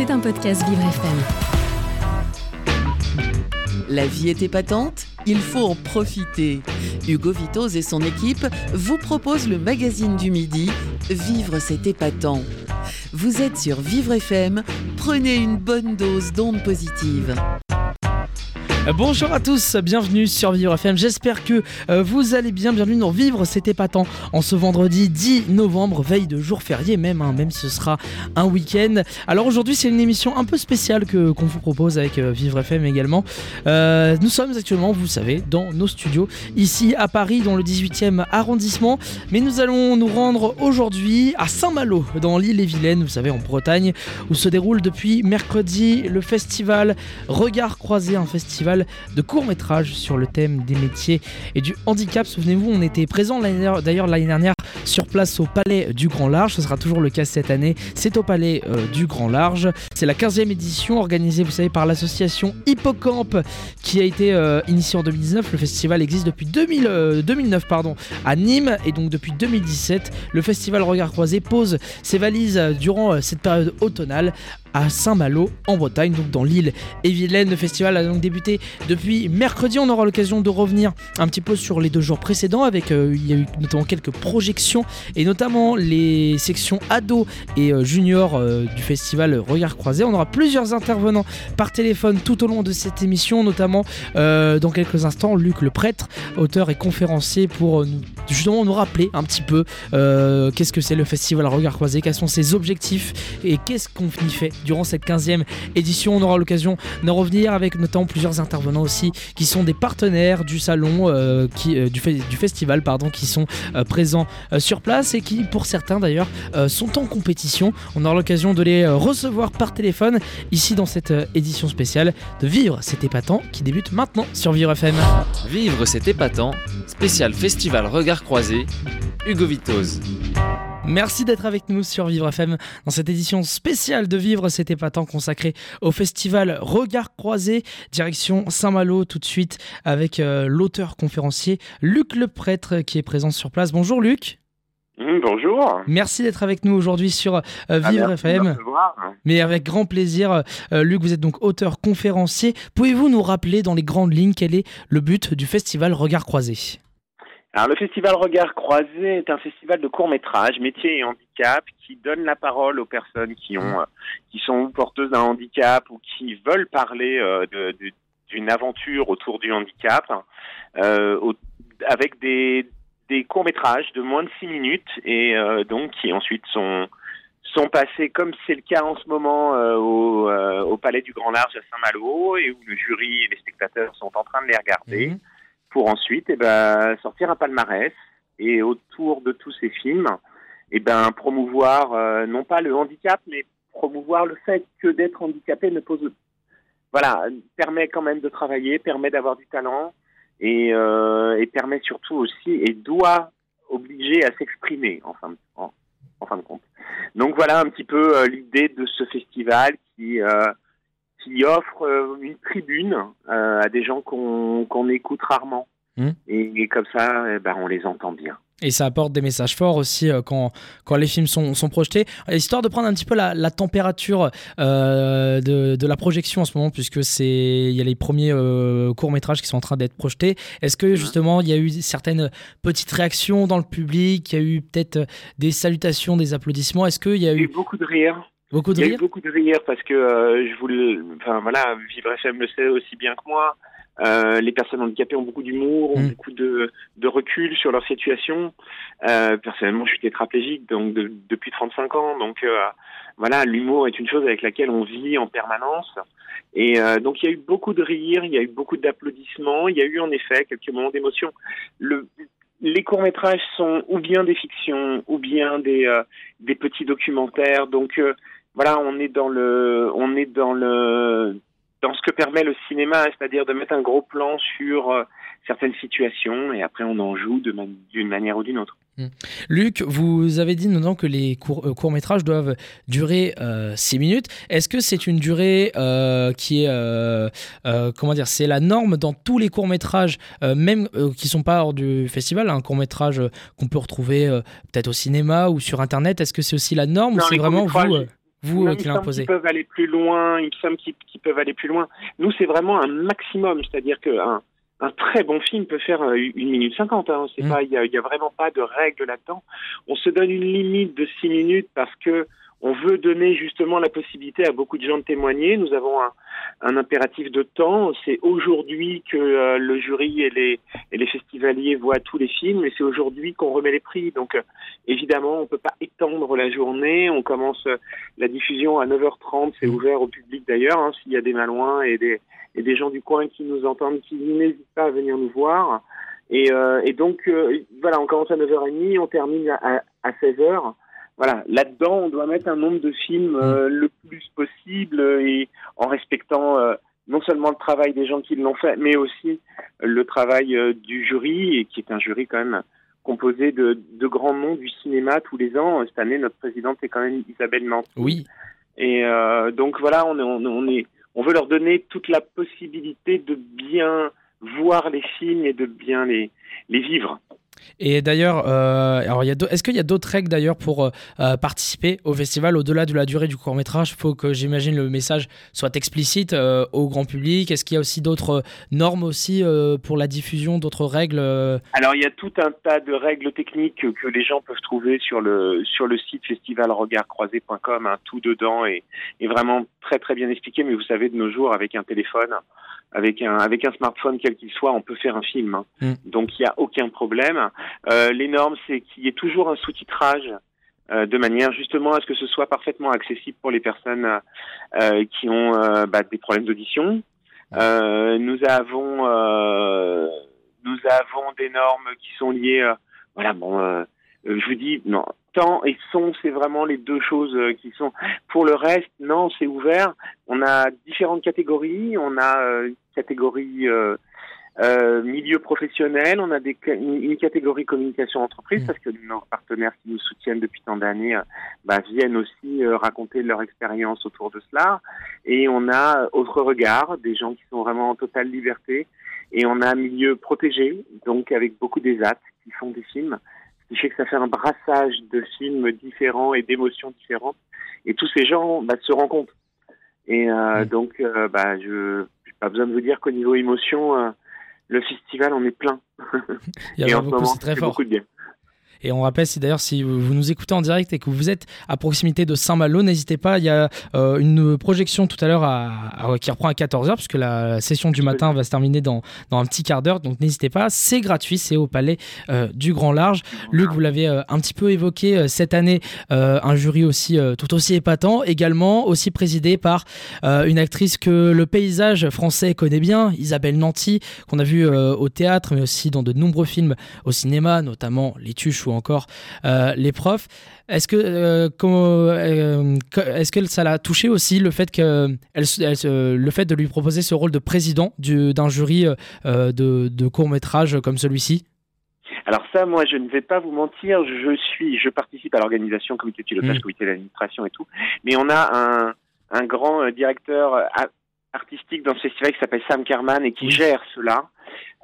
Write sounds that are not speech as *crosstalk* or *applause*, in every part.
C'est un podcast Vivre FM. La vie est épatante, il faut en profiter. Hugo Vitoz et son équipe vous proposent le magazine du midi Vivre c'est épatant. Vous êtes sur Vivre FM, prenez une bonne dose d'ondes positives. Bonjour à tous, bienvenue sur Vivre FM. J'espère que euh, vous allez bien. Bienvenue dans Vivre, c'était épatant. En ce vendredi 10 novembre, veille de jour férié, même, hein, même ce sera un week-end. Alors aujourd'hui, c'est une émission un peu spéciale que qu'on vous propose avec euh, Vivre FM également. Euh, nous sommes actuellement, vous savez, dans nos studios ici à Paris, dans le 18e arrondissement. Mais nous allons nous rendre aujourd'hui à Saint-Malo, dans l'île-et-Vilaine, vous savez, en Bretagne, où se déroule depuis mercredi le festival Regard Croisé, un festival de courts métrages sur le thème des métiers et du handicap. Souvenez-vous, on était présent d'ailleurs l'année dernière sur place au Palais du Grand Large. Ce sera toujours le cas cette année. C'est au Palais euh, du Grand Large. C'est la 15e édition organisée, vous savez, par l'association Hippocampe qui a été euh, initiée en 2019. Le festival existe depuis 2000, 2009 euh, pardon, à Nîmes et donc depuis 2017, le festival Regard Croisé pose ses valises durant cette période automnale à Saint-Malo en Bretagne, donc dans l'île et Vilaine. Le festival a donc débuté depuis mercredi. On aura l'occasion de revenir un petit peu sur les deux jours précédents avec euh, il y a eu notamment quelques projections et notamment les sections ados et euh, juniors euh, du festival Regard Croisé. On aura plusieurs intervenants par téléphone tout au long de cette émission, notamment dans quelques instants Luc le prêtre, auteur et conférencier pour justement nous rappeler un petit peu qu'est-ce que c'est le festival Regard Croisé, quels sont ses objectifs et qu'est-ce qu'on y fait durant cette 15e édition. On aura l'occasion de revenir avec notamment plusieurs intervenants aussi qui sont des partenaires du salon, euh, qui, euh, du, du, festival, pardon, qui sont euh, présents sur place et qui, pour certains d'ailleurs, sont en compétition. On aura l'occasion de les recevoir par téléphone ici dans cette édition spéciale de Vivre, c'est épatant qui débute maintenant sur Vivre FM. Vivre, c'est épatant, spécial festival Regard Croisé, Hugo Vitoz. Merci d'être avec nous sur Vivre FM dans cette édition spéciale de Vivre, c'était pas tant consacré au festival Regard Croisé, direction Saint-Malo tout de suite avec euh, l'auteur conférencier Luc Le Prêtre qui est présent sur place. Bonjour Luc. Mmh, bonjour. Merci d'être avec nous aujourd'hui sur euh, ah, Vivre FM. Mais avec grand plaisir. Euh, Luc, vous êtes donc auteur conférencier. Pouvez-vous nous rappeler dans les grandes lignes quel est le but du festival Regard Croisé? Alors le festival Regard Croisé est un festival de court métrage, métier et handicap, qui donne la parole aux personnes qui ont, euh, qui sont porteuses d'un handicap ou qui veulent parler euh, d'une aventure autour du handicap, euh, avec des, des courts métrages de moins de six minutes et euh, donc qui ensuite sont sont passés, comme c'est le cas en ce moment, au, au, Palais du Grand Large à Saint-Malo, et où le jury et les spectateurs sont en train de les regarder. Mhm pour ensuite eh ben, sortir un palmarès et autour de tous ces films, eh ben, promouvoir euh, non pas le handicap, mais promouvoir le fait que d'être handicapé ne pose voilà permet quand même de travailler, permet d'avoir du talent et, euh, et, permet surtout aussi et doit obliger à s'exprimer en fin, de, en, fin de compte. Donc voilà un petit peu euh, l'idée de ce festival qui euh, qui offre euh, une tribune euh, à des gens qu'on écoute rarement. Hmm. Et, comme ça, eh ben, on les entend bien. Et ça apporte des messages forts aussi euh, quand, quand les films sont, sont projetés. Histoire de prendre un petit peu la, la température de, de, la projection en ce moment, puisque il y a les premiers courts-métrages qui sont en train d'être projetés. Est-ce que justement il y a eu certaines petites réactions dans le public? Il y a eu peut-être des salutations, des applaudissements? Est-ce qu'il y a eu... eu beaucoup de rire. Beaucoup de Il y a eu beaucoup de rire parce que euh, je voulais, enfin voilà, Vivre FM le sait aussi bien que moi. Euh, les personnes handicapées ont beaucoup d'humour, ont mm. beaucoup de, de, recul sur leur situation. Euh, personnellement, je suis tétraplégique donc depuis 35 ans, donc euh, voilà, l'humour est une chose avec laquelle on vit en permanence. Et euh, donc il y a eu beaucoup de rire, il y a eu beaucoup d'applaudissements, il y a eu en effet quelques moments d'émotion. Le, les courts métrages sont ou bien des fictions ou bien des, des petits documentaires, donc voilà, on est dans le, on est dans le, dans ce que permet le cinéma, c'est-à-dire de mettre un gros plan sur euh, certaines situations et après on en joue d'une manière ou d'une autre. Hmm. Luc, vous avez dit maintenant que les courts, euh, courts métrages doivent durer 6 euh, minutes. Est-ce que c'est une durée qui est, comment dire, c'est la norme dans tous les courts métrages, même qui sont pas hors du festival, un court métrage qu'on peut retrouver peut-être au cinéma ou sur internet? Est-ce que c'est aussi la norme ou c'est vraiment vous vous Même qui l'imposez. qu'ils peuvent aller plus loin, il me qu'ils qu'ils peuvent aller plus loin. Nous, c'est vraiment un maximum, c'est-à-dire qu'un un très bon film peut faire euh, une minute cinquante. Hein. C'est Mm. pas, il y y a vraiment pas de règle là-dedans. On se donne une limite de six minutes parce que on veut donner justement la possibilité à beaucoup de gens de témoigner. Nous avons un, un impératif de temps. C'est aujourd'hui que euh, le jury et les, et les festivaliers voient tous les films, et c'est aujourd'hui qu'on remet les prix. Donc, euh, évidemment, on peut pas étendre la journée. On commence euh, la diffusion à 9h30. C'est Mhm. ouvert au public d'ailleurs. hein, S'il y a des malouins et des, et des gens du coin qui nous entendent, qui n'hésitent pas à venir nous voir. Et, euh, et donc, euh, voilà, on commence à 9h30, on termine à, à 16h. Voilà, là-dedans, on doit mettre un nombre de films euh, le plus possible euh, et en respectant euh, non seulement le travail des gens qui l'ont fait, mais aussi le travail euh, du jury, et qui est un jury quand même composé de, de grands noms du cinéma tous les ans. Cette année, notre présidente est quand même Isabelle Nanty. Oui, Et euh, donc voilà, on est, on, on est, on veut leur donner toute la possibilité de bien voir les films et de bien les, les vivre. Et d'ailleurs, euh, est-ce qu'il y a d'autres règles d'ailleurs pour euh, euh, participer au festival au-delà de la durée du court métrage Il faut que j'imagine le message soit explicite au grand public. Est-ce qu'il y a aussi d'autres normes aussi pour la diffusion, d'autres règles Alors il y a tout un tas de règles techniques que, que les gens peuvent trouver sur le sur le site festivalregardcroisé.com. hein, tout dedans est, est vraiment très très bien expliqué. Mais vous savez, de nos jours, avec un téléphone, avec un avec un smartphone quel qu'il soit, on peut faire un film. hein. Mm. Donc il y a aucun problème. Euh, les normes, c'est qu'il y ait toujours un sous-titrage. euh, de manière justement à ce que ce soit parfaitement accessible pour les personnes euh, qui ont euh, bah, des problèmes d'audition. Euh, nous avons euh, nous avons des normes qui sont liées. euh, voilà, bon, je vous dis non. Temps et son, c'est vraiment les deux choses euh, qui sont. Pour le reste, non, c'est ouvert. On a différentes catégories. On a euh, une catégorie euh, milieu professionnel. On a des, une, catégorie communication entreprise Mm. parce que nos partenaires qui nous soutiennent depuis tant d'années euh, bah, viennent aussi euh, raconter leur expérience autour de cela. Et on a autre regard, des gens qui sont vraiment en totale liberté. Et on a un milieu protégé, donc avec beaucoup d'ESAT qui font des films. Qui fait que ça fait un brassage de films différents et d'émotions différentes. Et tous ces gens bah, se rencontrent. Et euh, donc, euh, bah, je n'ai pas besoin de vous dire qu'au niveau émotion, euh, le festival en est plein. Il y *laughs* et en a ce moment, c'est très fort. beaucoup de bien. Et on rappelle, si d'ailleurs, si vous nous écoutez en direct et que vous êtes à proximité de Saint-Malo, n'hésitez pas. Il y a euh, une projection tout à l'heure qui reprend à 14h, puisque la session du matin va se terminer dans, dans un petit quart d'heure. Donc n'hésitez pas. C'est gratuit, c'est au Palais euh, du Grand Large. Luc, vous l'avez euh, un petit peu évoqué cette année, un jury aussi tout aussi épatant, également aussi présidé par une actrice que le paysage français connaît bien, Isabelle Nanty, qu'on a vu euh, au théâtre, mais aussi dans de nombreux films au cinéma, notamment Les Tuches ou encore euh, Les Profs. Est-ce que, euh, euh, est-ce que ça l'a touché aussi le fait que elle, elle le fait de lui proposer ce rôle de président du- d'un jury de, de court métrage comme celui-ci? Alors ça, moi, je ne vais pas vous mentir, je suis, je participe à l'organisation, comité de pilotage, Mm. comité d'administration et tout, mais on a un, un grand directeur artistique dans ce festival qui s'appelle Sam Kerman et qui gère cela.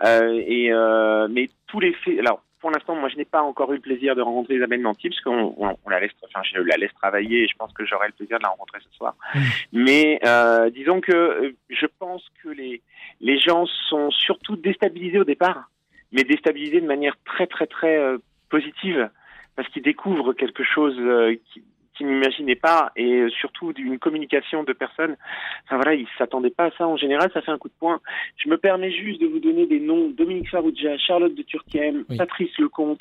Euh, et euh, mais tous les faits, alors pour l'instant, moi, je n'ai pas encore eu le plaisir de rencontrer Isabelle Nanty parce qu'on on, on la laisse, enfin, je la laisse travailler et je pense que j'aurai le plaisir de la rencontrer ce soir. Mm. Mais euh, disons que euh, je pense que les les gens sont surtout déstabilisés au départ mais déstabilisés de manière très très très euh, positive parce qu'ils découvrent quelque chose euh, qui- qu'ils n'imaginaient pas et surtout d'une communication de personnes. Enfin voilà, ils s'attendaient pas à ça. En général, ça fait un coup de poing. Je me permets juste de vous donner des noms Dominique Farrugia, Charlotte de Turquem, Oui. Patrice Lecomte,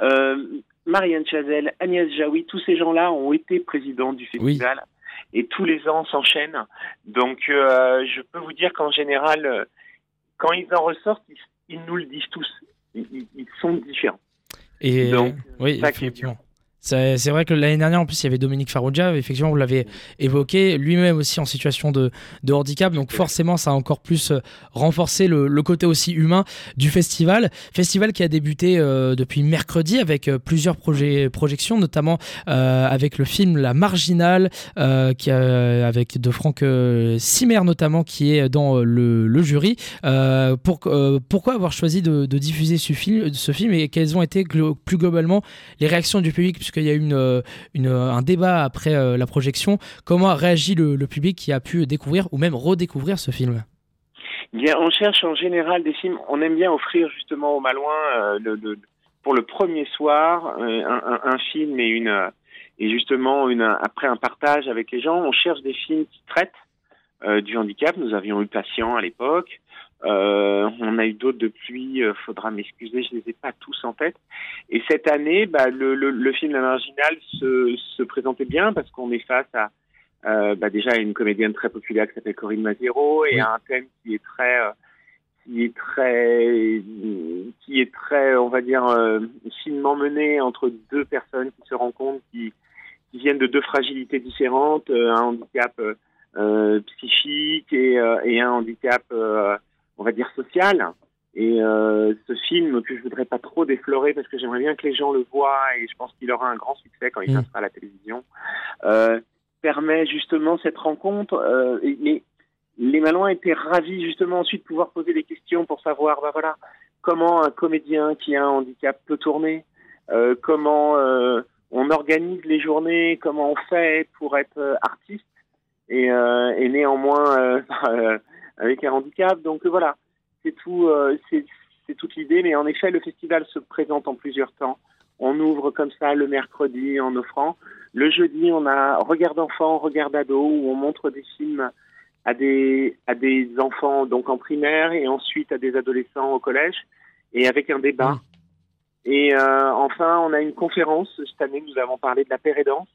euh, Marianne Chazelle, Agnès Jaoui. Tous ces gens-là ont été présidents du festival. Et tous les ans s'enchaînent. Donc, euh, je peux vous dire qu'en général, euh, quand ils en ressortent, ils, ils nous le disent tous. Ils, ils- sont différents. Et Donc, oui, effectivement. C'est vrai que l'année dernière, en plus, il y avait Dominique Farrugia, effectivement, vous l'avez évoqué, lui-même aussi en situation de, handicap, donc forcément, ça a encore plus euh, renforcé le, côté aussi humain du festival. Festival qui a débuté euh, depuis mercredi avec euh, plusieurs projets, projections, notamment avec le film La Marginale, avec de Franck Simer notamment, qui est dans le, jury. Pour, pourquoi avoir choisi de, diffuser ce film, ce film et quelles ont été plus globalement les réactions du public, puisqu'il y a eu une, un débat après la projection. Comment a réagi le, public qui a pu découvrir ou même redécouvrir ce film? Bien, on cherche en général des films. On aime bien offrir justement au Malouin le, pour le premier soir un, film et justement après un partage avec les gens. On cherche des films qui traitent euh, du handicap. Nous avions eu Patient à l'époque. Euh, on a eu d'autres depuis. Euh, faudra m'excuser, je les ai pas tous en tête. Et cette année, bah, le, le, le, film La Marginale se, se présentait bien parce qu'on est face à euh, bah, déjà une comédienne très populaire qui s'appelle Corinne Mazero et à un thème qui est très euh, qui est très qui est très on va dire finement mené entre deux personnes qui se rencontrent qui qui viennent de deux fragilités différentes un handicap euh, psychique et, euh, et, un handicap, euh, on va dire, social. Et ce film que je voudrais pas trop déflorer parce que j'aimerais bien que les gens le voient et je pense qu'il aura un grand succès quand il mmh. passera à la télévision, permet justement cette rencontre. et, les Malouins étaient ravis justement ensuite de pouvoir poser des questions pour savoir, bah voilà, comment un comédien qui a un handicap peut tourner, euh, comment euh, on organise les journées, comment on fait pour être artiste et, euh, et néanmoins euh, *laughs* euh, avec un handicap. Donc voilà, c'est tout, c'est toute l'idée. Mais en effet, le festival se présente en plusieurs temps. On ouvre comme ça le mercredi en offrant. Le jeudi, on a Regard d'enfants, Regard d'ado, où on montre des films à des, à des enfants donc en primaire et ensuite à des adolescents au collège et avec un débat. Et euh, enfin, on a une conférence. Cette année, nous avons parlé de la pérédance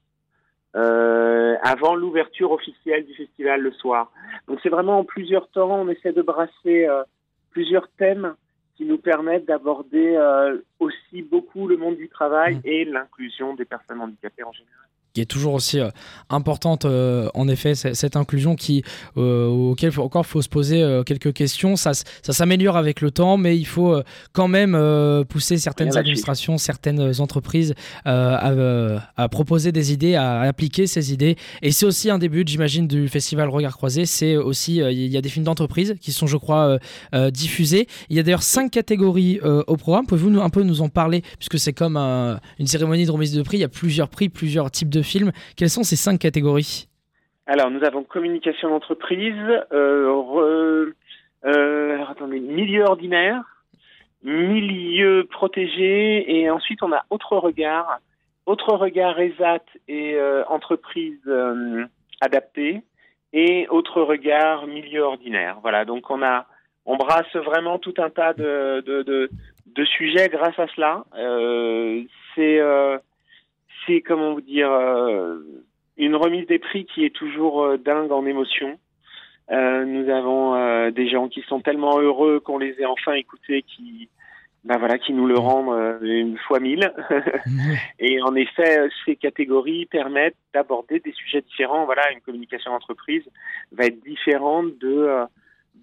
euh, avant l'ouverture officielle du festival le soir. Donc c'est vraiment en plusieurs temps, on essaie de brasser euh, plusieurs thèmes qui nous permettent d'aborder euh, aussi beaucoup le monde du travail mmh. et l'inclusion des personnes handicapées en général qui est toujours aussi euh, importante euh, en effet cette inclusion qui euh, auquel faut, encore faut se poser quelques questions. Ça, ça s'améliore avec le temps mais il faut quand même pousser certaines administrations certaines entreprises à, à, proposer des idées à appliquer ces idées. Et c'est aussi un début j'imagine du festival Regard Croisé. C'est aussi il y a des films d'entreprise qui sont je crois diffusés. Il y a d'ailleurs cinq catégories au programme. Pouvez-vous un peu nous en parler? Puisque c'est comme une cérémonie de remise de prix. Il y a plusieurs prix plusieurs types de film. Quelles sont ces cinq catégories? Alors, nous avons communication d'entreprise, euh, euh, milieu ordinaire, milieu protégé, et ensuite on a autre regard, autre regard ESAT et euh, entreprise adaptée, et autre regard milieu ordinaire. Voilà, donc on a, on brasse vraiment tout un tas de, de, de sujets grâce à cela. c'est c'est comment vous dire euh, une remise des prix qui est toujours euh, dingue en émotion. Euh, nous avons des gens qui sont tellement heureux qu'on les ait enfin écoutés, qui ben voilà, qui nous le rendent une fois mille. *laughs* et en effet, ces catégories permettent d'aborder des sujets différents. Voilà, une communication d'entreprise va être différente de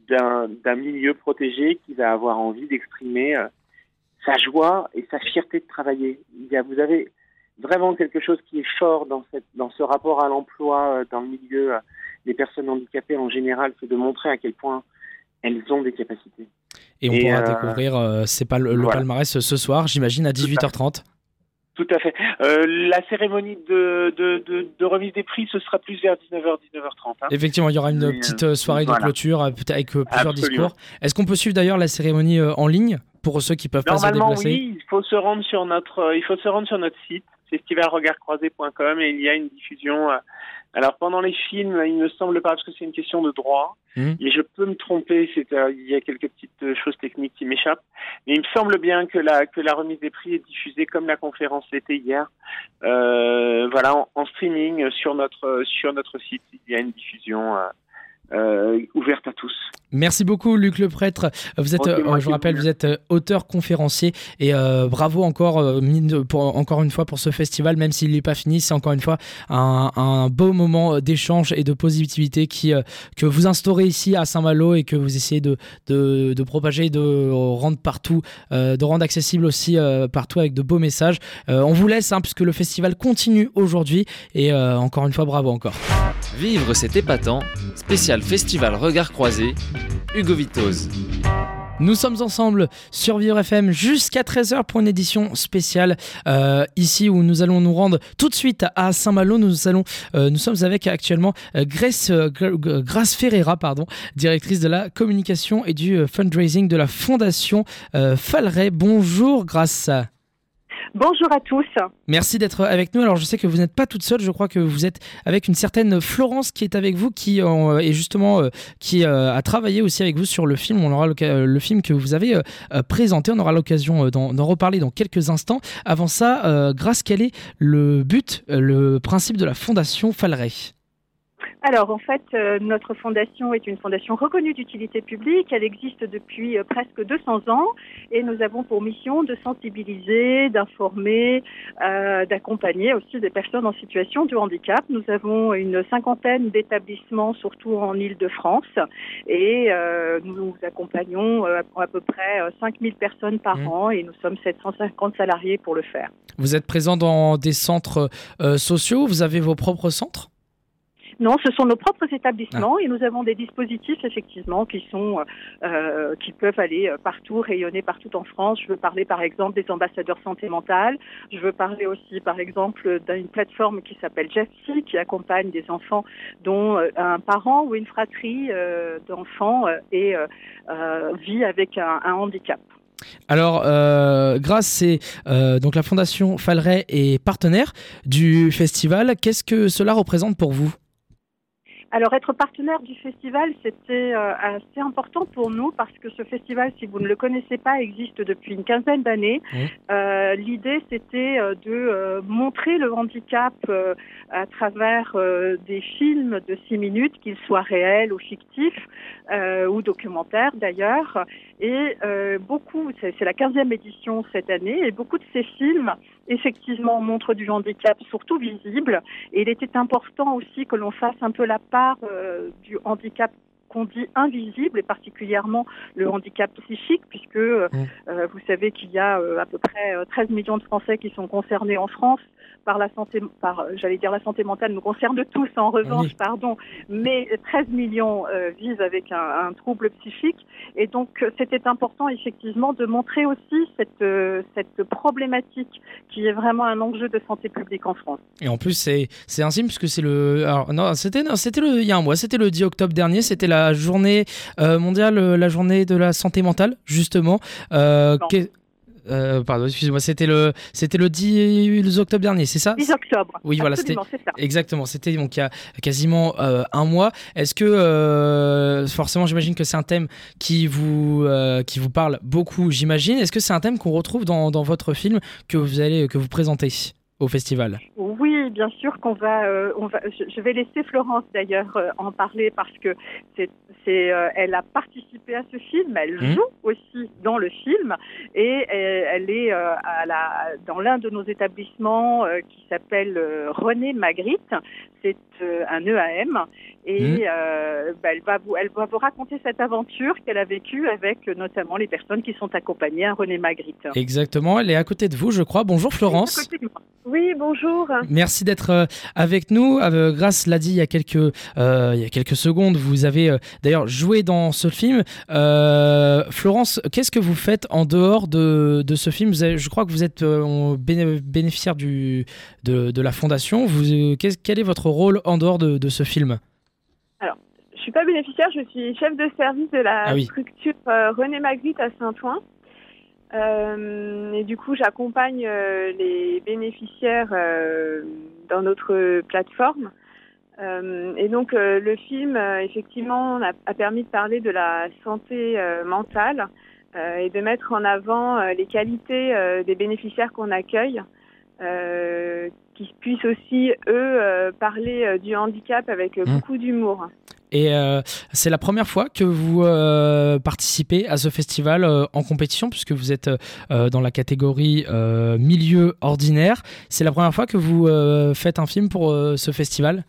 d'un milieu protégé qui va avoir envie d'exprimer sa joie et sa fierté de travailler. Il y a, vous avez vraiment quelque chose qui est fort dans, cette, dans ce rapport à l'emploi, euh, dans le milieu euh, des personnes handicapées en général, c'est de montrer à quel point elles ont des capacités. Et on pourra euh, découvrir, c'est pas le, palmarès ce soir, j'imagine, à 18h30. Tout à fait. Euh, la cérémonie de, de, de, de, remise des prix, ce sera plus vers 19h, 19h30. Hein. Effectivement, il y aura une petite soirée de clôture avec plusieurs discours. Est-ce qu'on peut suivre d'ailleurs la cérémonie en ligne pour ceux qui peuvent pas se déplacer? Normalement, oui. Il faut se rendre sur notre, il faut se rendre sur notre site festivalregardcroisé.com et il y a une diffusion. Euh, alors pendant les films, il ne semble pas parce que c'est une question de droit mmh. et je peux me tromper. C'est euh, il y a quelques petites euh, choses techniques qui m'échappent, mais il me semble bien que la que la remise des prix est diffusée comme la conférence l'était hier. voilà en, en, streaming sur notre sur notre site. Il y a une diffusion. Euh, ouverte à tous. Merci beaucoup Luc le prêtre. Vous êtes, euh, je vous rappelle, vous êtes euh, auteur conférencier et bravo encore, pour, encore une fois pour ce festival, même s'il n'est pas fini, c'est encore une fois un, beau moment d'échange et de positivité qui, que vous instaurez ici à Saint-Malo et que vous essayez de, de, de, propager, de rendre partout, de rendre accessible aussi partout avec de beaux messages. on vous laisse hein, puisque le festival continue aujourd'hui et encore une fois bravo encore. Vivre c'est épatant, spécial festival Regard Croisé, Hugo Vitoz. Nous sommes ensemble sur Vivre FM jusqu'à 13h pour une édition spéciale euh, ici où nous allons nous rendre tout de suite à Saint-Malo. Nous, allons, euh, nous sommes avec actuellement euh, Grace, Grace Ferreira, pardon, directrice de la communication et du fundraising de la Fondation Falray. Bonjour Grace. Bonjour à tous. Merci d'être avec nous. Alors je sais que vous n'êtes pas toute seule, je crois que vous êtes avec une certaine Florence qui est avec vous, qui euh, est justement euh, qui euh, a travaillé aussi avec vous sur le film. On aura le, film que vous avez présenté. On aura l'occasion d'en reparler dans quelques instants. Avant ça, grâce quel est le but, le principe de la fondation Falray? Alors en fait, euh, notre fondation est une fondation reconnue d'utilité publique. Elle existe depuis euh, presque 200 ans et nous avons pour mission de sensibiliser, d'informer, euh, d'accompagner aussi des personnes en situation de handicap. Nous avons une cinquantaine d'établissements, surtout en Île-de-France, et nous accompagnons à peu près 5000 personnes par mmh. an et nous sommes 750 salariés pour le faire. Vous êtes présent dans des centres sociaux, vous avez vos propres centres? Non, ce sont nos propres établissements ah. et nous avons des dispositifs effectivement qui sont euh, qui peuvent aller euh, partout, rayonner partout en France. Je veux parler par exemple des ambassadeurs santé mentale. Je veux parler aussi par exemple d'une plateforme qui s'appelle Jeffy qui accompagne des enfants dont euh, un parent ou une fratrie euh, d'enfants et vit avec un, un handicap. Alors, euh, grâce, c'est donc la Fondation Falray est partenaire du festival. Qu'est-ce que cela représente pour vous? Alors être partenaire du festival, c'était euh, assez important pour nous parce que ce festival, si vous ne le connaissez pas, existe depuis une quinzaine d'années. Euh, L'idée, c'était euh, de euh, montrer le handicap à travers des films de six minutes, qu'ils soient réels ou fictifs ou documentaires d'ailleurs. Et beaucoup, c'est la quinzième édition cette année, et beaucoup de ces films effectivement montrent du handicap, surtout visible. Et il était important aussi que l'on fasse un peu la part euh, du handicap qu'on dit invisible et particulièrement le handicap psychique puisque euh, mmh. euh, vous savez qu'il y a à peu près 13 millions de Français qui sont concernés en France par la santé, par, j'allais dire la santé mentale nous concerne tous en revanche, pardon, mais 13 millions euh, vivent avec un, trouble psychique et donc euh, c'était important effectivement de montrer aussi cette, euh, cette problématique qui est vraiment un enjeu de santé publique en France. Et en plus c'est c'est un signe puisque c'est le alors non c'était c'était le il y a un mois c'était le 10 octobre dernier c'était la journée mondiale la journée de la santé mentale justement. Euh, pardon, excusez-moi, c'était le, c'était le 10 octobre dernier, c'est ça? 10 octobre. Oui, voilà, c'était exactement. C'était donc il y a quasiment euh, un mois. Est-ce que euh, forcément, j'imagine que c'est un thème qui vous qui vous parle beaucoup, j'imagine. Est-ce que c'est un thème qu'on retrouve dans, dans, votre film que vous allez que vous présentez au festival? Oui, bien sûr qu'on va, on va. Je vais laisser Florence d'ailleurs en parler parce que c'est euh, elle a participé à ce film, elle mmh. joue aussi dans le film et elle, est euh, à la, dans l'un de nos établissements euh, qui s'appelle René Magritte. C'est un EAM et mmh. bah, elle, va vous, elle va vous raconter cette aventure qu'elle a vécue avec notamment les personnes qui sont accompagnées à René Magritte. Exactement, elle est à côté de vous, je crois. Bonjour Florence. Oui, bonjour. Merci d'être avec nous. Grâce l'a dit il y a quelques, il y a quelques secondes, vous avez d'ailleurs jouer dans ce film. Euh, Florence, qu'est-ce que vous faites en dehors de, ce film? Je crois que vous êtes euh, bénéficiaire du, de, la fondation. Vous, quel est votre rôle en dehors de, ce film? Suis pas bénéficiaire, je suis chef de service de la ah structure euh, René Magritte à Saint-Ouen. et du coup, j'accompagne les bénéficiaires dans notre plateforme. Euh, et donc euh, le film, euh, effectivement, a, permis de parler de la santé mentale et de mettre en avant les qualités des bénéficiaires qu'on accueille, qui puissent aussi, eux, parler du handicap avec mmh. beaucoup d'humour. Et c'est la première fois que vous participez à ce festival en compétition, puisque vous êtes dans la catégorie milieu ordinaire. C'est la première fois que vous faites un film pour ce festival?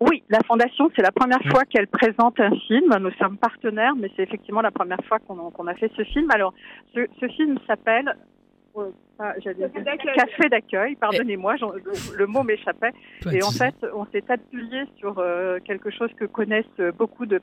Oui, la Fondation, c'est la première fois qu'elle présente un film. Nous sommes partenaires, mais c'est effectivement la première fois qu'on a fait ce film. Alors, ce, film s'appelle café d'accueil, pardonnez-moi, le mot m'échappait. Et en fait, on s'est appuyé sur euh, quelque chose que connaissent beaucoup de,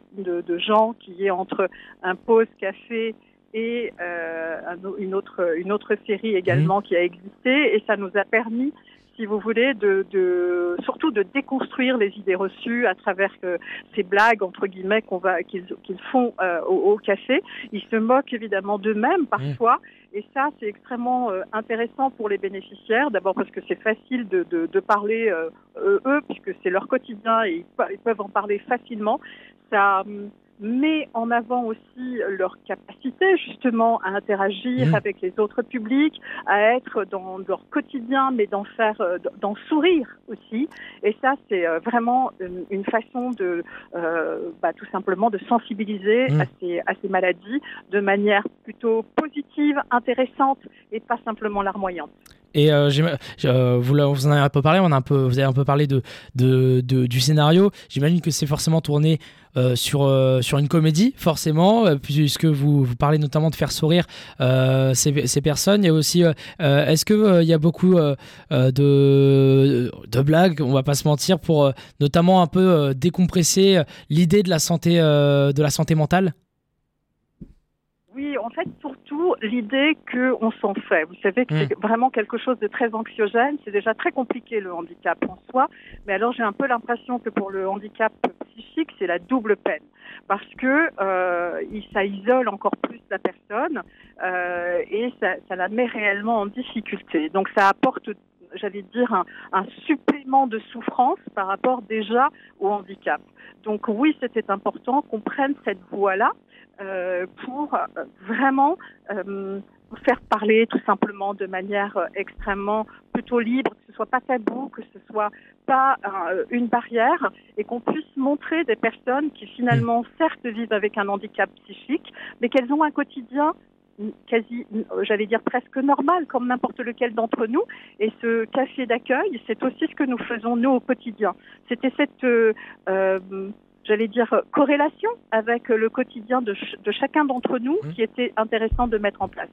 gens, qui est entre un pause café et euh, une, autre, une autre série également mmh. qui a existé. Et ça nous a permis si vous voulez, de, de, surtout de déconstruire les idées reçues à travers euh, ces blagues entre guillemets qu'on va qu'ils font euh, au, café. Ils se moquent évidemment d'eux-mêmes parfois, et ça c'est extrêmement euh, intéressant pour les bénéficiaires. D'abord parce que c'est facile de, de, de parler eux puisque c'est leur quotidien et ils, peuvent en parler facilement. Ça hum, met en avant aussi leur capacité justement à interagir mmh. avec les autres publics, à être dans leur quotidien, mais d'en faire, euh, d'en sourire aussi. Et ça, c'est euh, vraiment une, façon de, euh, bah, tout simplement, de sensibiliser mmh. à, ces, à ces maladies de manière plutôt positive, intéressante et pas simplement larmoyante. Et euh, euh, vous, vous, en avez un peu parlé, on a un peu, vous avez un peu parlé de, de, du scénario. J'imagine que c'est forcément tourné euh, sur, sur une comédie, forcément, puisque vous, vous, parlez notamment de faire sourire ces, personnes. Il y a aussi, est-ce qu'il il y a beaucoup de, de blagues, on va pas se mentir, pour notamment un peu décompresser l'idée de la santé, de la santé mentale? Oui, en fait, surtout l'idée qu'on s'en fait. Vous savez que c'est hmm. vraiment quelque chose de très anxiogène. C'est déjà très compliqué le handicap en soi. Mais alors, j'ai un peu l'impression que pour le handicap psychique, c'est la double peine. Parce que euh, ça isole encore plus la personne euh, et ça, ça, la met réellement en difficulté. Donc, ça apporte j'allais dire, un, un, supplément de souffrance par rapport déjà au handicap. Donc oui, c'était important qu'on prenne cette voie-là pour euh, vraiment euh, faire parler tout simplement de manière extrêmement plutôt libre, que ce soit pas tabou, que ce soit pas une barrière et qu'on puisse montrer des personnes qui finalement certes vivent avec un handicap psychique, mais qu'elles ont un quotidien quasi, j'allais dire presque normal, comme n'importe lequel d'entre nous. Et ce café d'accueil, c'est aussi ce que nous faisons nous au quotidien. C'était cette euh, j'allais dire, corrélation avec le quotidien de, de chacun d'entre nous mmh. qui était intéressant de mettre en place.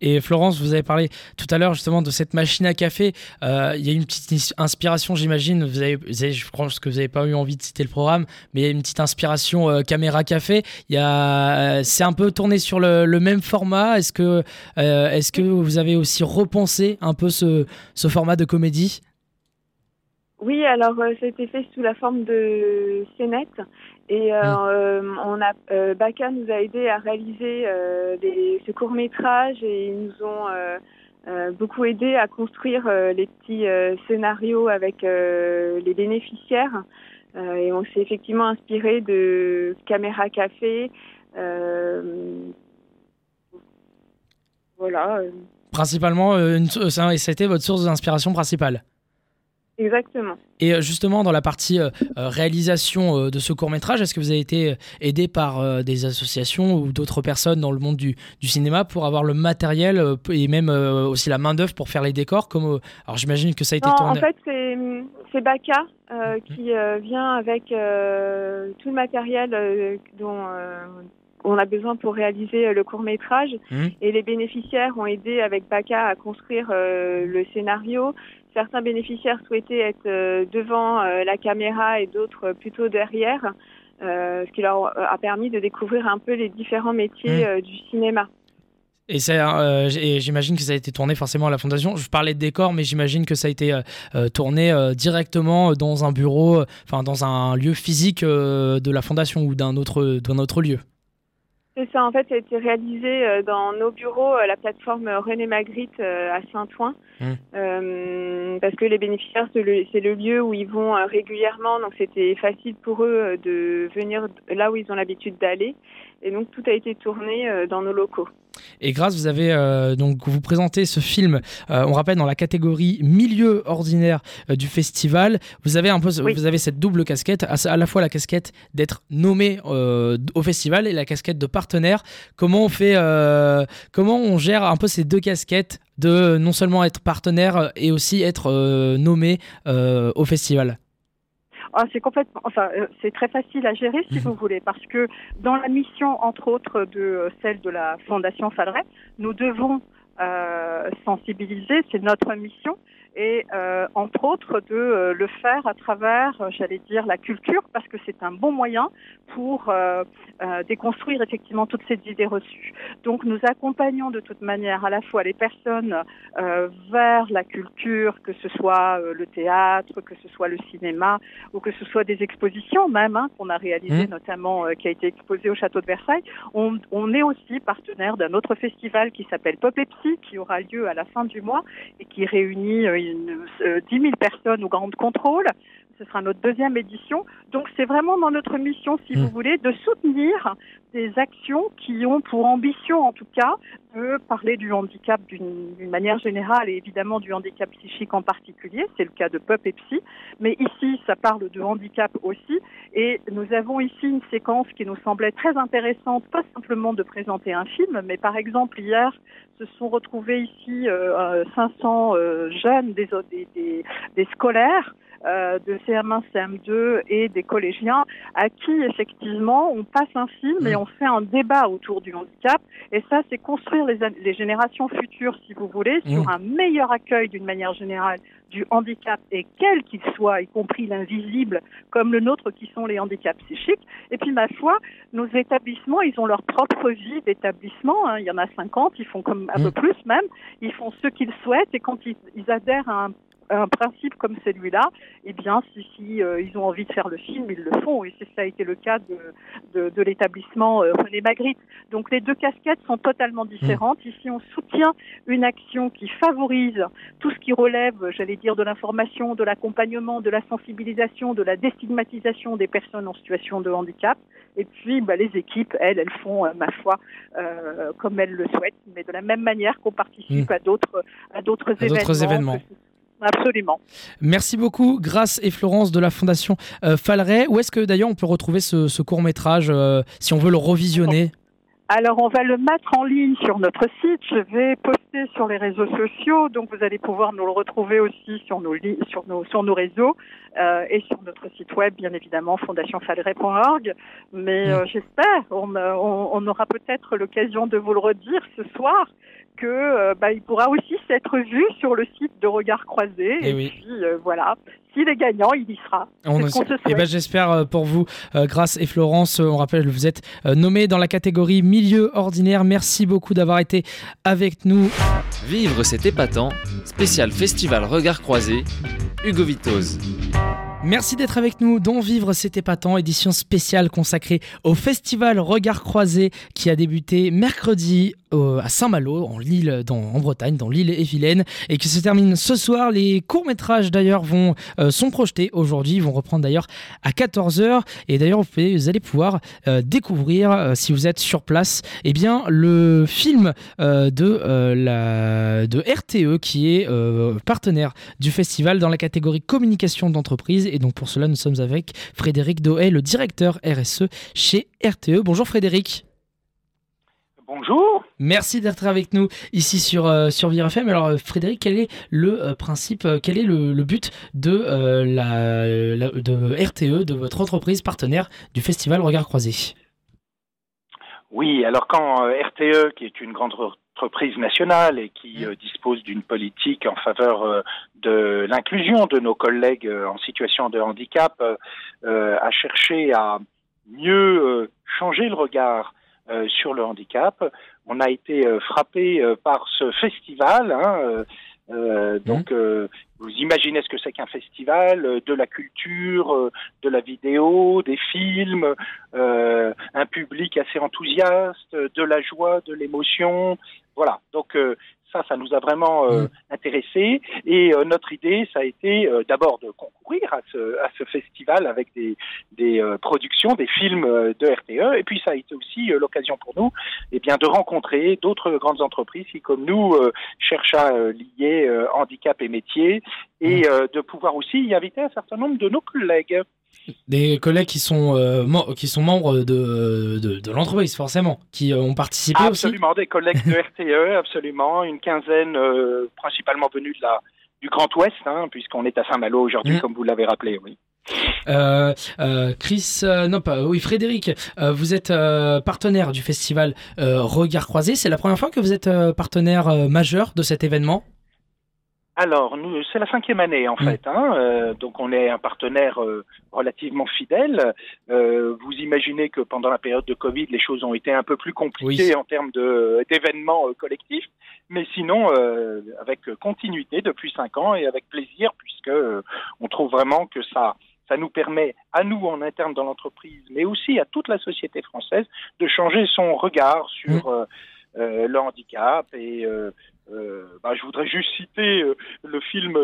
Et Florence, vous avez parlé tout à l'heure justement de cette machine à café. Euh, il y a une petite inspiration, j'imagine. Vous avez, je pense que vous n'avez pas eu envie de citer le programme, mais il y a une petite inspiration euh, caméra café. Il y a, c'est un peu tourné sur le, même format. Est-ce que, euh, est-ce que vous avez aussi repensé un peu ce, ce format de comédie? Oui, alors euh, ça a été fait sous la forme de scénettes et euh, mmh. euh, on a euh, Baka nous a aidé à réaliser des, ce court métrage et ils nous ont beaucoup aidé à construire les petits scénarios avec les bénéficiaires et on s'est effectivement inspiré de Caméra Café. voilà. Principalement, une, ça a été votre source d'inspiration principale? Exactement. Et euh, justement, dans la partie euh, euh, réalisation de ce court métrage, est-ce que vous avez été aidé par des associations ou d'autres personnes dans le monde du, du, cinéma pour avoir le matériel et même aussi la main-d'œuvre pour faire les décors comme, Alors j'imagine que ça a été tourné. En fait, c'est Baka qui vient avec tout le matériel dont on a besoin pour réaliser le court métrage. Mmh. Et les bénéficiaires ont aidé avec Baka à construire le scénario, certains bénéficiaires souhaitaient être euh, devant euh, la caméra et d'autres plutôt derrière, euh, ce qui leur a permis de découvrir un peu les différents métiers mmh. du cinéma. Et, j'imagine que ça a été tourné forcément à la fondation. Je parlais de décor, mais j'imagine que ça a été tourné directement dans un bureau, enfin dans un lieu physique de la fondation ou d'un autre, d'un autre lieu. C'est ça, en fait, ça a été réalisé euh, dans nos bureaux, la plateforme René Magritte euh, à Saint-Ouen, mmh. euh, parce que les bénéficiaires, c'est le, lieu où ils vont régulièrement, donc c'était facile pour eux de venir là où ils ont l'habitude d'aller, et donc tout a été tourné dans nos locaux. Et grâce, vous avez euh, donc vous présentez ce film, euh, on rappelle dans la catégorie milieu ordinaire euh, du festival. Vous avez un peu, vous avez cette double casquette, à, la fois la casquette d'être nommé au festival et la casquette de partenaire. Comment on fait, comment on gère un peu ces deux casquettes de non seulement être partenaire et aussi être nommé au festival? Ah, c'est complètement, enfin, euh, c'est très facile à gérer si mhm. vous voulez, parce que dans la mission, entre autres, de euh, celle de la Fondation Fadret, nous devons sensibiliser, c'est notre mission et euh, entre autres de euh, le faire à travers, euh, j'allais dire, la culture, parce que c'est un bon moyen pour euh, euh, déconstruire effectivement toutes ces idées reçues. Donc nous accompagnons de toute manière à la fois les personnes vers la culture, que ce soit le théâtre, que ce soit le cinéma, ou que ce soit des expositions même hein, qu'on a réalisées, mmh. notamment qui a été exposée au château de Versailles. On, on est aussi partenaire d'un autre festival qui s'appelle Pop et Psy, qui aura lieu à la fin du mois et qui réunit une, 10 000 personnes au Grand Contrôle. Ce sera notre deuxième édition. Donc c'est vraiment dans notre mission, si vous hmm. voulez, de soutenir des actions qui ont pour ambition, en tout cas, de parler du handicap d'une manière générale et évidemment du handicap psychique en particulier. C'est le cas de Pop et Psy. Mais ici, ça parle de handicap aussi. Et nous avons ici une séquence qui nous semblait très intéressante, pas simplement de présenter un film, mais par exemple, hier, se sont retrouvés ici euh, 500 euh, jeunes, des, des, des scolaires, euh, de CM1, CM2 et des collégiens à qui effectivement on passe un film et mm. on fait un débat autour du handicap. Et ça, c'est construire les, les, générations futures, si vous voulez, sur mm. un meilleur accueil d'une manière générale du handicap et quel qu'il soit, y compris l'invisible, comme le nôtre qui sont les handicaps psychiques. Et puis, ma foi, nos établissements, ils ont leur propre vie d'établissement. Hein. Il y en a 50, ils font comme un peu mm. plus même. Ils font ce qu'ils souhaitent et quand ils, ils adhèrent à un un principe comme celui-là, eh bien, si, si euh, ils ont envie de faire le film, ils le font. Et c'est ça a été le cas de, de, de l'établissement euh, René Magritte. Donc les deux casquettes sont totalement différentes. Mmh. Ici, on soutient une action qui favorise tout ce qui relève, j'allais dire, de l'information, de l'accompagnement, de la sensibilisation, de la déstigmatisation des personnes en situation de handicap. Et puis, bah, les équipes, elles, elles font, euh, ma foi, comme elles le souhaitent, mais de la même manière qu'on participe mmh. à d'autres à d'autres événements. événements. Absolument. Merci beaucoup, Grâce et Florence de la Fondation euh, Où est-ce que d'ailleurs on peut retrouver ce, court métrage euh, si on veut le revisionner? Alors, on va le mettre en ligne sur notre site. Je vais poster sur les réseaux sociaux, donc vous allez pouvoir nous le retrouver aussi sur nos, sur nos, sur nos réseaux euh, et sur notre site web, bien évidemment, fondationfaleret.org. Mais euh, j'espère, on, on, on, aura peut-être l'occasion de vous le redire ce soir, que euh, bah, il pourra aussi s'être vu sur le site de Regard Croisé. Eh et, puis euh, voilà, s'il est gagnant, il y sera. On et eh ben, j'espère euh, pour vous, Grâce et Florence. On rappelle, vous êtes nommés dans la catégorie milieu ordinaire. Merci beaucoup d'avoir été avec nous. Vivre, c'est épatant. Spécial Festival Regard Croisé. Hugo Vitoz. Merci d'être avec nous dans Vivre c'est épatant, édition spéciale consacrée au festival Regard Croisé qui a débuté mercredi à Saint-Malo, en, Lille, en Bretagne, dans l'île et Vilaine, et qui se termine ce soir. Les courts-métrages d'ailleurs vont euh, sont projetés aujourd'hui, vont reprendre d'ailleurs à 14h. Et d'ailleurs, vous, allez pouvoir euh, découvrir, euh, si vous êtes sur place, eh bien, le film de, la, de RTE qui est partenaire du festival dans la catégorie communication d'entreprise. Et donc pour cela, nous sommes avec Frédéric Dohet, le directeur RSE chez RTE. Bonjour Frédéric. Bonjour. Merci d'être avec nous ici sur, euh, sur. Alors euh, Frédéric, quel est le euh, principe, quel est le, but de, la, de RTE, de votre entreprise partenaire du festival Regard Croisé Oui, alors quand RTE, qui est une grande entreprise nationale et qui dispose d'une politique en faveur de l'inclusion de nos collègues en situation de handicap, a cherché à mieux changer le regard euh, sur le handicap. On a été euh, frappé euh, par ce festival. Hein, mmh. donc, vous imaginez ce que c'est qu'un festival, de la culture, de la vidéo, des films, un public assez enthousiaste, de la joie, de l'émotion. Voilà. Donc, ça, ça nous a vraiment euh, mm. intéressé. Et euh, notre idée, ça a été euh, d'abord de concourir à ce, à ce festival avec des, des productions, des films de RTE. Et puis, ça a été aussi l'occasion pour nous eh bien, de rencontrer d'autres grandes entreprises qui, comme nous, cherchent à lier handicap et métier et mm. de pouvoir aussi y inviter un certain nombre de nos collègues. Des collègues qui sont, euh, qui sont membres de, de, l'entreprise, forcément, qui euh, ont participé aussi Absolument, des collègues de RTE, absolument. Une quinzaine, euh, principalement venus de la, du Grand Ouest, hein, puisqu'on est à Saint-Malo aujourd'hui, mmh. comme vous l'avez rappelé, oui. Chris, non pas, oui Frédéric, vous êtes partenaire du festival Regard Croisé. C'est la première fois que vous êtes partenaire majeur de cet événement? Alors, nous, c'est la cinquième année en mm. fait, hein, euh, donc on est un partenaire euh, relativement fidèle. Euh, vous imaginez que pendant la période de Covid, les choses ont été un peu plus compliquées en termes de, d'événements collectifs, mais sinon avec continuité depuis cinq ans et avec plaisir, puisque on trouve vraiment que ça ça nous permet, à nous en interne dans l'entreprise, mais aussi à toute la société française, de changer son regard sur mm. Le handicap. Et euh, bah, je voudrais juste citer euh, le film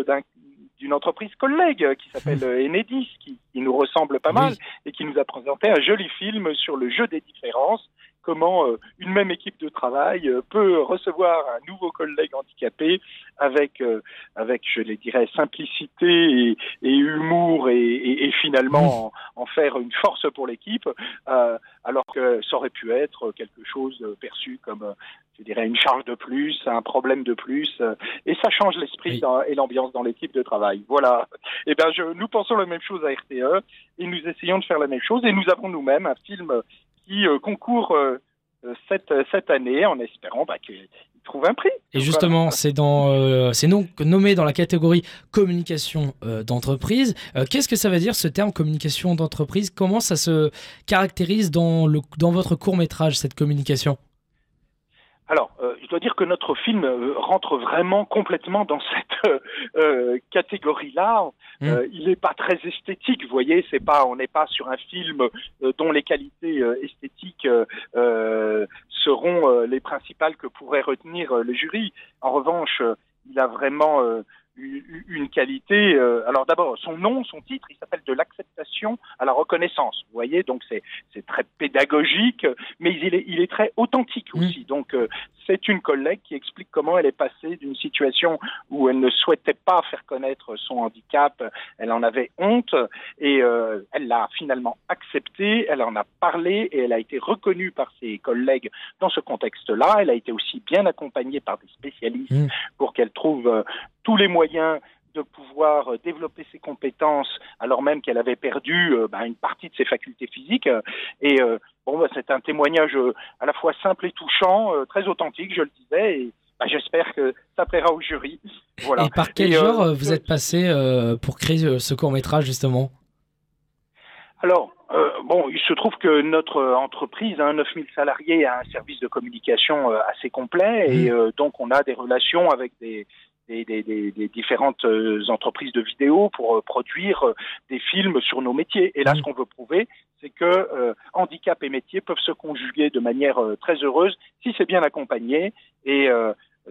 d'une entreprise collègue qui s'appelle *laughs* euh, Enedis, qui, qui, nous ressemble pas mal et qui nous a présenté un joli film sur le jeu des différences comment euh, une même équipe de travail euh, peut recevoir un nouveau collègue handicapé avec, euh, avec je les dirais, simplicité et, humour et, finalement en, faire une force pour l'équipe, alors que ça aurait pu être quelque chose perçu comme je dirais une charge de plus, un problème de plus, et ça change l'esprit et l'ambiance dans l'équipe de travail. Voilà. Eh ben, je, nous pensons la même chose à RTE et nous essayons de faire la même chose et nous avons nous-mêmes un film qui euh, concourt euh, euh, cette, cette année en espérant bah, qu'il trouve un prix. Et justement, c'est c'est nommé dans la catégorie communication d'entreprise. Qu'est-ce que ça veut dire ce terme communication d'entreprise? Comment ça se caractérise dans, le, dans votre court métrage cette communication? Alors, euh, je dois dire que notre film euh, rentre vraiment complètement dans cette euh, catégorie-là. Mmh. il n'est pas très esthétique, vous voyez. C'est pas, on n'est pas sur un film dont les qualités esthétiques seront les principales que pourrait retenir le jury. En revanche, il a vraiment une qualité. Euh, alors d'abord, son nom, son titre, il s'appelle de l'acceptation à la reconnaissance. Vous voyez, donc c'est très pédagogique, mais il est il est très authentique mmh. aussi. Donc euh, c'est une collègue qui explique comment elle est passée d'une situation où elle ne souhaitait pas faire connaître son handicap, elle en avait honte et euh, elle l'a finalement accepté, elle en a parlé et elle a été reconnue par ses collègues dans ce contexte-là. Elle a été aussi bien accompagnée par des spécialistes mmh. pour qu'elle trouve tous les moyens de pouvoir euh, développer ses compétences alors même qu'elle avait perdu euh, bah, une partie de ses facultés physiques. Et euh, bon, bah, c'est un témoignage à la fois simple et touchant, très authentique, je le disais. Et, bah, j'espère que ça plaira au jury. Voilà. Et par quel genre vous êtes passé pour créer ce court métrage justement? Alors, bon, il se trouve que notre entreprise, hein, 9000 salariés, a un service de communication assez complet et mmh. donc on a des relations avec des, des, différentes euh, entreprises de vidéo pour euh, produire euh, des films sur nos métiers. Et là, ce mmh. qu'on veut prouver, c'est que handicap et métier peuvent se conjuguer de manière très heureuse si c'est bien accompagné. Et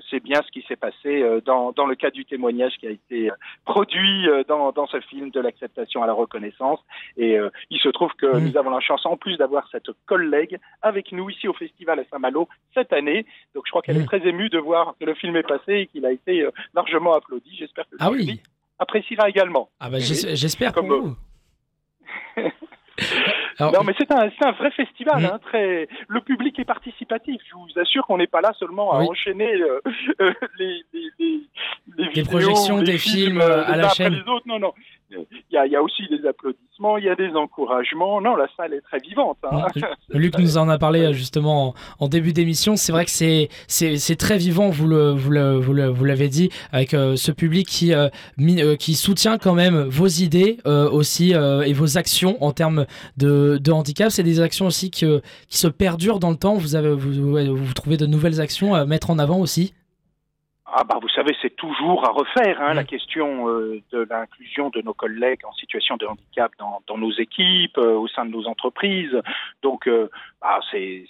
c'est bien ce qui s'est passé euh, dans, dans, le cas du témoignage qui a été euh, produit euh, dans, dans ce film de l'acceptation à la reconnaissance. Et il se trouve que mmh. nous avons la chance, en plus d'avoir cette collègue avec nous ici au festival à Saint-Malo cette année. Donc je crois qu'elle est mmh. très émue de voir que le film est passé et qu'il a été largement applaudi. J'espère que le ah oui. appréciera également. Ah bah, j'espère pour vous. *laughs* non, mais c'est un, un, vrai festival. Hein, très... Le public est participatif. Je vous assure qu'on n'est pas là seulement à enchaîner euh, *laughs* euh, les, les, les, les, projections des films, euh, à la chaîne. Les autres. Non, non. Il y, a, il y, a, aussi des applaudissements, il y a des encouragements. Non, la salle est très vivante. Hein. *laughs* Luc nous en a parlé justement en, début d'émission. C'est vrai que c'est, c'est, très vivant, vous, le, vous, le, vous, l'avez dit, avec ce public qui, qui soutient quand même vos idées aussi et vos actions en termes de, de handicap. C'est des actions aussi qui, qui se perdurent dans le temps. Vous, avez, vous, vous trouvez de nouvelles actions à mettre en avant aussi ah bah vous savez, c'est toujours à refaire hein, la question euh, de l'inclusion de nos collègues en situation de handicap dans, dans nos équipes, euh, au sein de nos entreprises. Donc, euh, bah, c'est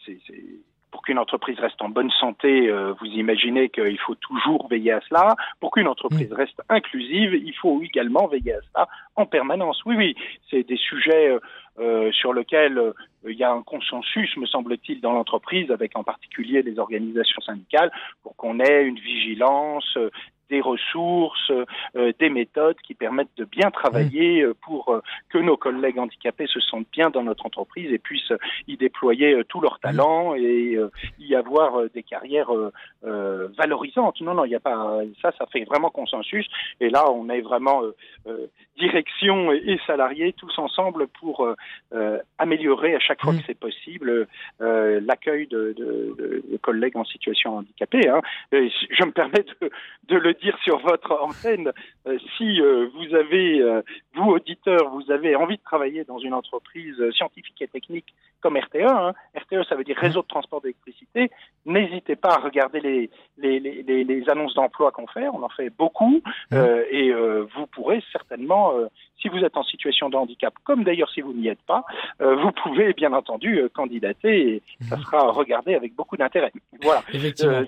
pour qu'une entreprise reste en bonne santé, vous imaginez qu'il faut toujours veiller à cela. Pour qu'une entreprise mmh. reste inclusive, il faut également veiller à cela en permanence. Oui, oui, c'est des sujets euh, sur lequel euh, il y a un consensus, me semble-t-il, dans l'entreprise, avec en particulier les organisations syndicales, pour qu'on ait une vigilance, euh, des ressources, des méthodes qui permettent de bien travailler pour que nos collègues handicapés se sentent bien dans notre entreprise et puissent y déployer tout leur talent et y avoir des carrières valorisantes. Non, non, il n'y a pas ça, ça fait vraiment consensus. Et là, on est vraiment direction et salariés tous ensemble pour améliorer à chaque fois que c'est possible l'accueil de, de, de, collègues en situation handicapée. Hein. je me permets de, de, le dire sur votre antenne. Euh, si euh, vous avez, euh, vous auditeurs, vous avez envie de travailler dans une entreprise scientifique et technique comme RTE, hein, RTE ça veut dire réseau de transport d'électricité, n'hésitez pas à regarder les, les, les, les annonces d'emploi qu'on fait, on en fait beaucoup, et vous pourrez certainement si vous êtes en situation de handicap, comme d'ailleurs si vous n'y êtes pas, vous pouvez bien entendu candidater et ça mhm. sera regardé avec beaucoup d'intérêt. Voilà.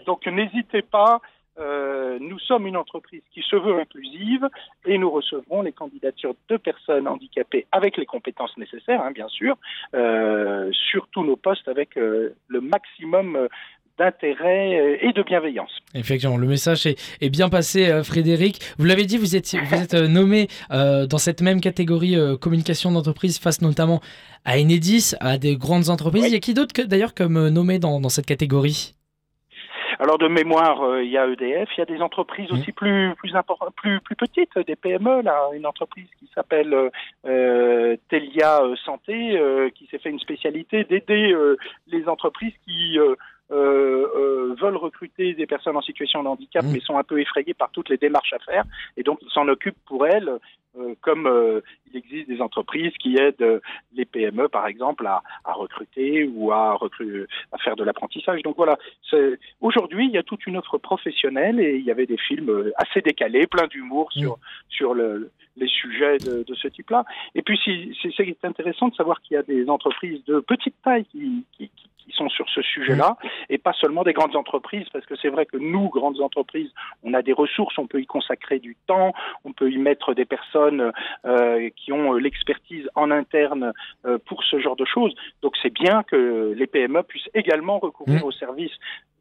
Donc n'hésitez pas. Nous sommes une entreprise qui se veut inclusive et nous recevrons les candidatures de personnes handicapées avec les compétences nécessaires, hein, bien sûr, sur tous nos postes avec le maximum d'intérêt euh, et de bienveillance. Effectivement, le message est, bien passé, euh, Frédéric. Vous l'avez dit, vous êtes, vous êtes euh, nommé dans cette même catégorie communication d'entreprise face notamment à Enedis, à des grandes entreprises. Il y a qui d'autre d'ailleurs comme nommé dans, cette catégorie? Alors de mémoire, il y a EDF, il y a des entreprises aussi plus plus plus plus petites, des PME là, une entreprise qui s'appelle Telia Santé, qui s'est fait une spécialité d'aider les entreprises qui euh, euh, veulent recruter des personnes en situation de handicap, mais sont un peu effrayés par toutes les démarches à faire, et donc ils s'en occupent pour elles, euh, comme il existe des entreprises qui aident les PME, par exemple, à, à recruter ou à, à faire de l'apprentissage. Donc voilà, aujourd'hui, il y a toute une offre professionnelle et il y avait des films assez décalés, plein d'humour mmh. sur, sur le, les sujets de, de ce type-là. Et puis, c'est intéressant de savoir qu'il y a des entreprises de petite taille qui, qui, qui sont sur ce sujet-là, et pas seulement des grandes entreprises, parce que c'est vrai que nous, grandes entreprises, on a des ressources, on peut y consacrer du temps, on peut y mettre des personnes euh, qui ont l'expertise en interne euh, pour ce genre de choses. Donc c'est bien que les PME puissent également recourir mmh. aux services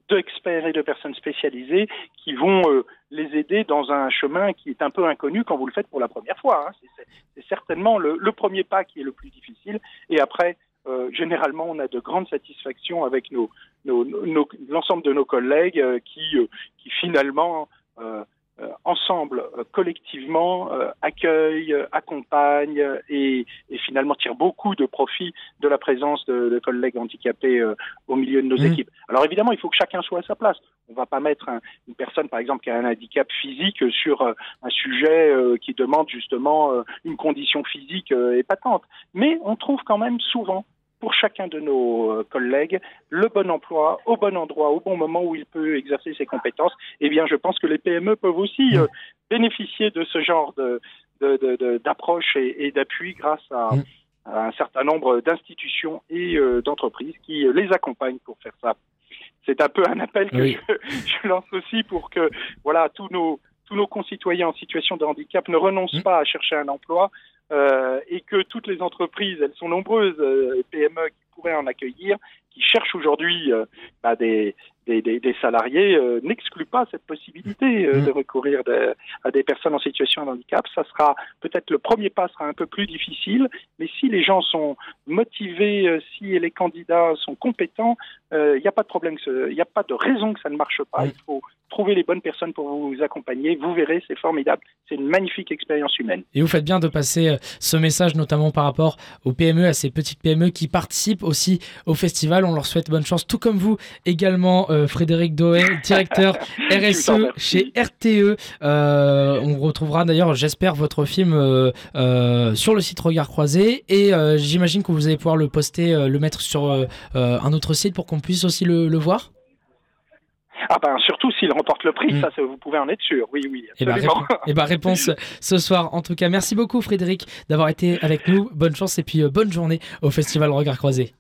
d'experts et de personnes spécialisées qui vont euh, les aider dans un chemin qui est un peu inconnu quand vous le faites pour la première fois. Hein. C'est certainement le, le, premier pas qui est le plus difficile. Et après, euh, généralement, on a de grandes satisfactions avec nos, l'ensemble de nos collègues euh, qui, euh, qui finalement euh, ensemble, euh, collectivement, euh, accueillent, accompagnent et, et, finalement tirent beaucoup de profit de la présence de, de collègues handicapés au milieu de nos mmh. équipes. Alors évidemment, il faut que chacun soit à sa place. On ne va pas mettre une personne, par exemple, qui a un handicap physique sur un sujet qui demande justement une condition physique épatante. Mais on trouve quand même souvent pour chacun de nos euh, collègues le bon emploi au bon endroit, au bon moment où il peut exercer ses compétences, eh bien, je pense que les PME peuvent aussi euh, bénéficier de ce genre de, d'approche et, d'appui grâce à, mm. un certain nombre d'institutions et euh, d'entreprises qui les accompagnent pour faire ça. C'est un peu un appel que je, lance aussi pour que voilà tous nos tous nos concitoyens en situation de handicap ne renoncent mm. pas à chercher un emploi, euh, et que toutes les entreprises, elles sont nombreuses, euh, PME qui pourraient en accueillir, qui cherchent aujourd'hui euh, bah, des, des, des, des, salariés, euh, n'excluent pas cette possibilité euh, mmh. de recourir à des personnes en situation de handicap. Ça sera peut-être le premier pas sera un peu plus difficile, mais si les gens sont motivés, si les candidats sont compétents, il n'y a pas de problème, il n'y a pas de raison que ça ne marche pas. Il faut trouver les bonnes personnes pour vous accompagner. Vous verrez, c'est formidable. C'est une magnifique expérience humaine. Et vous faites bien de passer ce message, notamment par rapport aux PME, à ces petites PME qui participent aussi au festival. On leur souhaite bonne chance, tout comme vous également, euh, Frédéric Doé, directeur *laughs* RSE chez RTE. Euh, on retrouvera d'ailleurs, j'espère, votre film euh, sur le site Regard Croisé. Et j'imagine que vous allez pouvoir le poster, le mettre sur un autre site pour qu'on puisse aussi le, voir. Ah ben surtout s'il remporte le prix, mm. ça vous pouvez en être sûr. Oui, oui. Et eh ben, eh ben, réponse *laughs* ce soir. En tout cas, merci beaucoup Frédéric d'avoir été avec nous. Bonne chance et puis bonne journée au Festival Regard Croisé.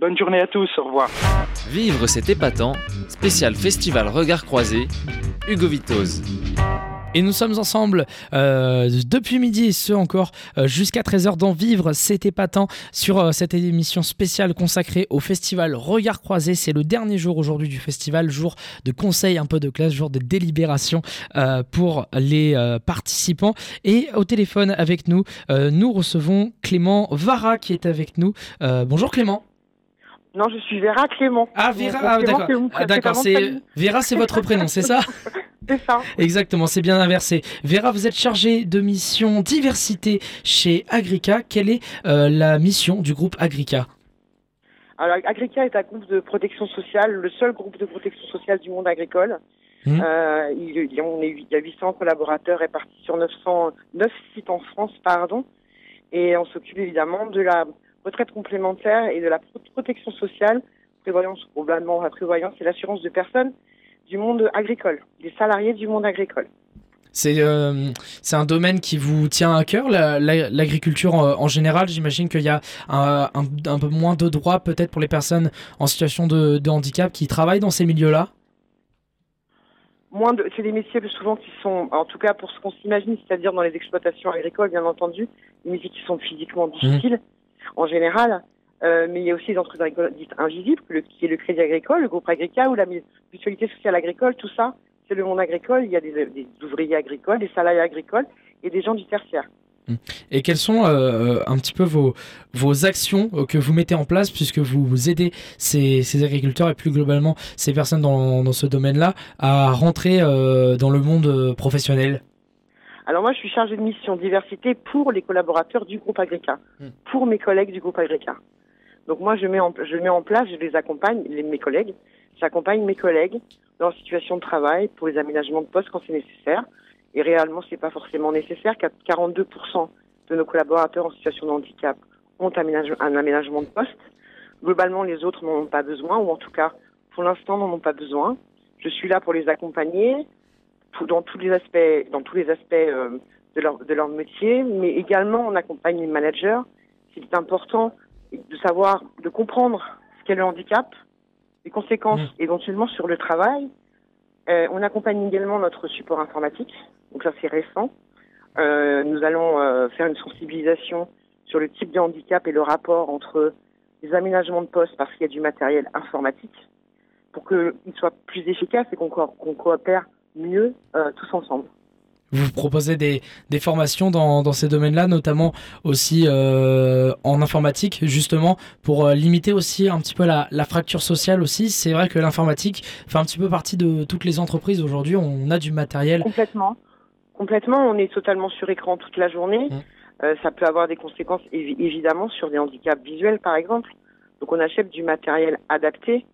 Bonne journée à tous, au revoir. Vivre cet épatant, spécial festival Regard Croisé, Hugo Vitoz. Et nous sommes ensemble euh, depuis midi et ce encore euh, jusqu'à 13h dans Vivre, c'était épatant sur euh, cette émission spéciale consacrée au festival Regard Croisé. C'est le dernier jour aujourd'hui du festival, jour de conseil, un peu de classe, jour de délibération pour les participants. Et au téléphone avec nous, nous recevons Clément Vara qui est avec nous. bonjour Clément. Non, je suis Vera Clément. Ah, Vera, ah, d'accord. Ah, d'accord, c'est Vera, c'est votre prénom, c'est ça *laughs* C'est ça. Exactement, c'est bien inversé. Vera, vous êtes chargée de mission diversité chez Agrica. Quelle est euh, la mission du groupe Agrica? Alors, Agrica est un groupe de protection sociale, le seul groupe de protection sociale du monde agricole. Mmh. Euh, il, est, il, y a 800 collaborateurs répartis sur 909 sites en France, pardon. Et on s'occupe évidemment de la retraite complémentaire et de la protection sociale, prévoyance, globalement la prévoyance et l'assurance de personnes du monde agricole, des salariés du monde agricole. C'est euh, un domaine qui vous tient à cœur, l'agriculture en, en, général? J'imagine qu'il y a un, un, peu moins de droits peut-être pour les personnes en situation de, de handicap qui travaillent dans ces milieux-là? Moins de, c'est des métiers souvent qui sont, en tout cas pour ce qu'on s'imagine, c'est-à-dire dans les exploitations agricoles, bien entendu, des métiers qui sont physiquement difficiles en général. Euh, mais il y a aussi des entreprises dites invisibles, qui est le Crédit Agricole, le groupe Agrica ou la mutualité sociale agricole, tout ça, c'est le monde agricole. Il y a des, ouvriers agricoles, des salariés agricoles et des gens du tertiaire. Hum. Et quelles sont euh, un petit peu vos, vos actions euh, que vous mettez en place puisque vous, aidez ces, agriculteurs et plus globalement ces personnes dans ce domaine-là à rentrer dans le monde professionnel? Alors moi, je suis chargée de mission diversité pour les collaborateurs du groupe Agrica, hmm. pour mes collègues du groupe Agrica. Donc moi, je mets en, je mets en place, je les accompagne, les, mes collègues, j'accompagne mes collègues dans la situation de travail pour les aménagements de poste quand c'est nécessaire. Et réellement, c'est pas forcément nécessaire. 42% de nos collaborateurs en situation de handicap ont un aménagement de poste. Globalement, les autres n'en ont pas besoin, ou en tout cas, pour l'instant, n'en ont pas besoin. Je suis là pour les accompagner, dans tous les aspects, dans tous les aspects euh, de, leur, de leur métier, mais également on accompagne les managers. C'est important de savoir, de comprendre ce qu'est le handicap, les conséquences mmh. éventuellement sur le travail. Euh, on accompagne également notre support informatique, donc ça c'est récent. Euh, nous allons euh, faire une sensibilisation sur le type de handicap et le rapport entre les aménagements de poste parce qu'il y a du matériel informatique pour qu'il soit plus efficace et qu'on coopère mieux euh, tous ensemble. Vous proposez des, des formations dans, dans ces domaines-là, notamment aussi euh, en informatique, justement, pour euh, limiter aussi un petit peu la, la fracture sociale aussi. C'est vrai que l'informatique fait un petit peu partie de toutes les entreprises aujourd'hui. On a du matériel. Complètement. Complètement. On est totalement sur écran toute la journée. Mmh. ça peut avoir des conséquences évidemment sur des handicaps visuels, par exemple. Donc on achète du matériel adapté.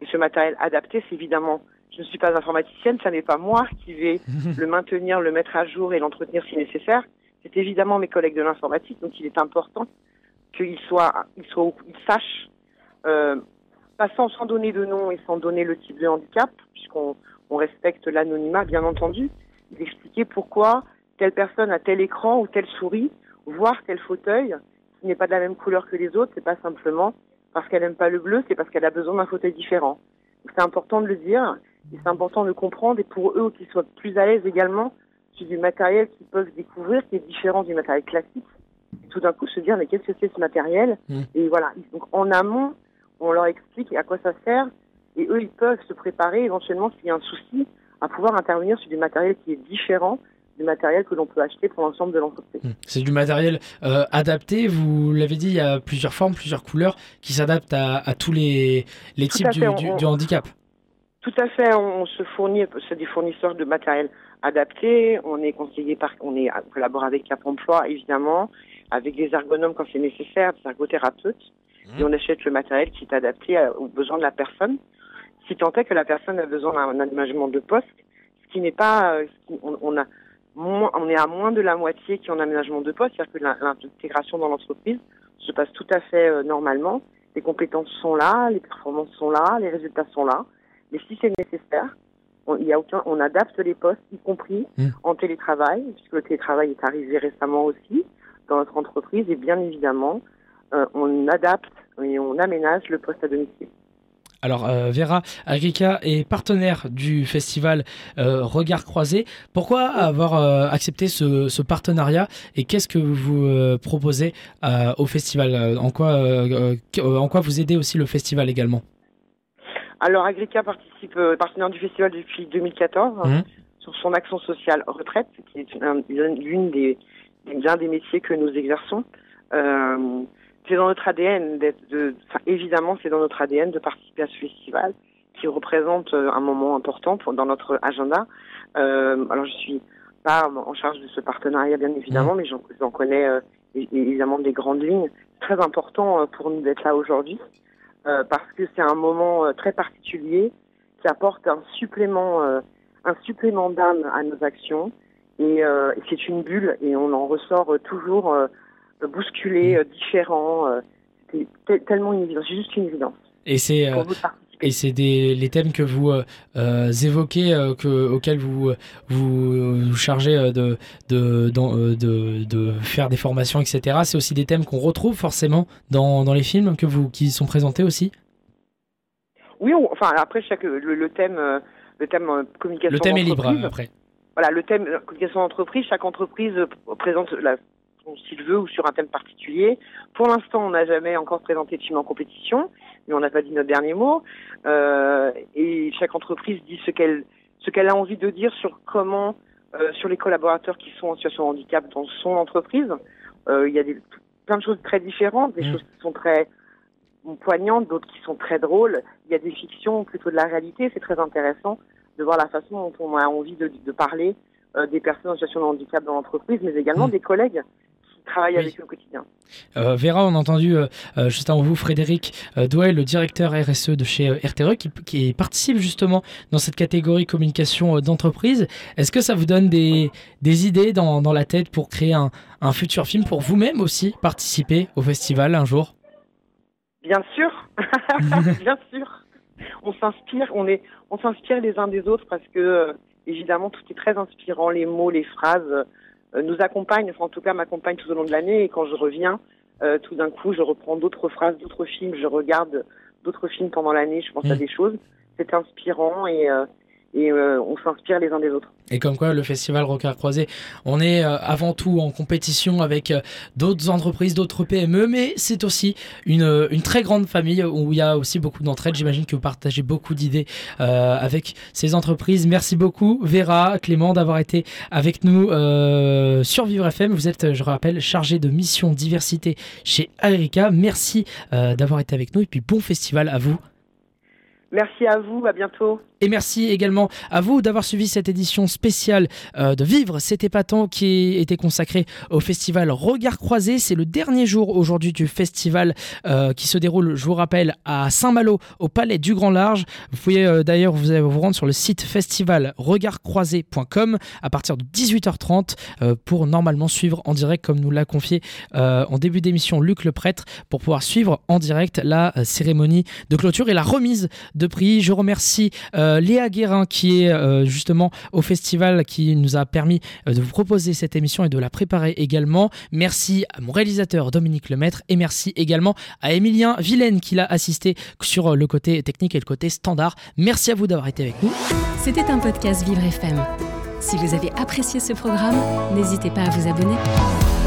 Et ce matériel adapté, c'est évidemment je ne suis pas informaticienne, ça n'est pas moi qui vais *laughs* le maintenir, le mettre à jour et l'entretenir si nécessaire. C'est évidemment mes collègues de l'informatique, donc il est important qu'ils soient, ils soient, ils sachent, euh, pas sans, donner de nom et sans donner le type de handicap, puisqu'on on respecte l'anonymat, bien entendu, d'expliquer pourquoi telle personne a tel écran ou telle souris, voire tel fauteuil, qui n'est pas de la même couleur que les autres, c'est pas simplement parce qu'elle n'aime pas le bleu, c'est parce qu'elle a besoin d'un fauteuil différent. C'est important de le dire et c'est important de comprendre et pour eux qu'ils soient plus à l'aise également sur du matériel qu'ils peuvent découvrir qui est différent du matériel classique. Et tout d'un coup se dire mais qu'est-ce que c'est ce matériel? Mmh. Et voilà. Donc en amont, on leur explique à quoi ça sert et eux ils peuvent se préparer éventuellement s'il y a un souci à pouvoir intervenir sur du matériel qui est différent du matériel que l'on peut acheter pour l'ensemble de l'entreprise. Mmh. C'est du matériel euh, adapté, vous l'avez dit, il y a plusieurs formes, plusieurs couleurs qui s'adaptent à, tous les, les types du, du, handicap. Tout à fait, on, se fournit, c'est des fournisseurs de matériel adapté, on est conseillé par, on est on collabore avec Cap Emploi évidemment, avec des ergonomes quand c'est nécessaire, des ergothérapeutes, et on achète le matériel qui est adapté aux besoins de la personne. Si tant est que la personne a besoin d'un aménagement de poste, ce qui n'est pas, euh, on, a on est à moins de la moitié qui ont un aménagement de poste, c'est-à-dire que l'intégration dans l'entreprise se passe tout à fait euh, normalement. Les compétences sont là, les performances sont là, les résultats sont là. Mais si c'est nécessaire, on, y a aucun, on adapte les postes, y compris mmh. en télétravail, puisque le télétravail est arrivé récemment aussi dans notre entreprise. Et bien évidemment, euh, on adapte et on aménage le poste à domicile. Alors Vera Agrica est partenaire du festival Regard Croisé. Pourquoi avoir accepté ce, partenariat et qu'est-ce que vous proposez au festival? En quoi, en quoi vous aidez aussi le festival également? Alors, Agrica participe, euh, partenaire du festival depuis 2014 mmh. sur son action sociale retraite, qui est l'une des, l'un des métiers que nous exerçons. Euh, c'est dans notre ADN d'être, de, évidemment, c'est dans notre ADN de participer à ce festival qui représente euh, un moment important pour, dans notre agenda. Euh, alors, je suis pas en charge de ce partenariat, bien évidemment, mmh. mais j'en, j'en connais euh, évidemment des grandes lignes. C'est très important pour nous d'être là aujourd'hui. Euh, parce que c'est un moment euh, très particulier qui apporte un supplément, euh, un supplément d'âme à nos actions. Et, c'est une bulle et on en ressort toujours bousculé, différent. c'est tellement une évidence, c'est juste une évidence. Et c'est et c'est les thèmes que vous euh, euh, évoquez, euh, que, auxquels vous vous, chargez de de, de, de, faire des formations, etc. C'est aussi des thèmes qu'on retrouve forcément dans, dans les films que vous, qui sont présentés aussi? Oui, enfin après, chaque, le, thème, le thème communication Le thème est libre après. Voilà, le thème communication d'entreprise, chaque entreprise présente la, s'il veut ou sur un thème particulier. Pour l'instant, on n'a jamais encore présenté de film en compétition mais on n'a pas dit notre dernier mot. Euh, et chaque entreprise dit ce qu'elle ce qu'elle a envie de dire sur comment, euh, sur les collaborateurs qui sont en situation de handicap dans son entreprise. Euh, il y a des, plein de choses très différentes, des mmh. choses qui sont très poignantes, d'autres qui sont très drôles. Il y a des fictions plutôt de la réalité. C'est très intéressant de voir la façon dont on a envie de, de parler euh, des personnes en situation de handicap dans l'entreprise, mais également mmh. des collègues travaille avec eux au quotidien. Euh, Vera, on a entendu euh, euh, juste avant vous Frédéric Douai, le directeur RSE de chez RTE, qui, participe justement dans cette catégorie communication d'entreprise. Est-ce que ça vous donne des, des idées dans, dans, la tête pour créer un, un futur film, pour vous-même aussi participer au festival un jour? Bien sûr, *laughs* bien sûr. On s'inspire, on est, on s'inspire les uns des autres parce que évidemment tout est très inspirant, les mots, les phrases. Euh, nous accompagne, enfin en tout cas m'accompagne tout au long de l'année. Et quand je reviens, euh, tout d'un coup, je reprends d'autres phrases, d'autres films, je regarde d'autres films pendant l'année, je pense à mm. des choses. C'est inspirant et, euh, et euh, on s'inspire les uns des autres. Et comme quoi, le festival Rocard Croisé, on est euh, avant tout en compétition avec euh, d'autres entreprises, d'autres PME, mais c'est aussi une, très grande famille où il y a aussi beaucoup d'entraide. J'imagine que vous partagez beaucoup d'idées avec ces entreprises. Merci beaucoup, Vera, Clément, d'avoir été avec nous sur Vivre FM. Vous êtes, je rappelle, chargé de mission diversité chez Agrica. Merci d'avoir été avec nous et puis bon festival à vous. Merci à vous, à bientôt. Et merci également à vous d'avoir suivi cette édition spéciale euh, de Vivre, cet épatant qui était consacré au festival Regard Croisé. C'est le dernier jour aujourd'hui du festival euh, qui se déroule, je vous rappelle, à Saint-Malo, au Palais du Grand Large. Vous pouvez euh, d'ailleurs vous, vous rendre sur le site festivalregardcroisé.com à partir de 18h30 pour normalement suivre en direct, comme nous l'a confié en début d'émission Luc le prêtre, pour pouvoir suivre en direct la cérémonie de clôture et la remise de prix. Je remercie euh, Léa Guérin qui est euh, justement au festival qui nous a permis euh, de vous proposer cette émission et de la préparer également. Merci à mon réalisateur Dominique Lemaître et merci également à Emilien Vilaine qui l'a assisté sur le côté technique et le côté standard. Merci à vous d'avoir été avec nous. C'était un podcast Vivre FM. Si vous avez apprécié ce programme, n'hésitez pas à vous abonner.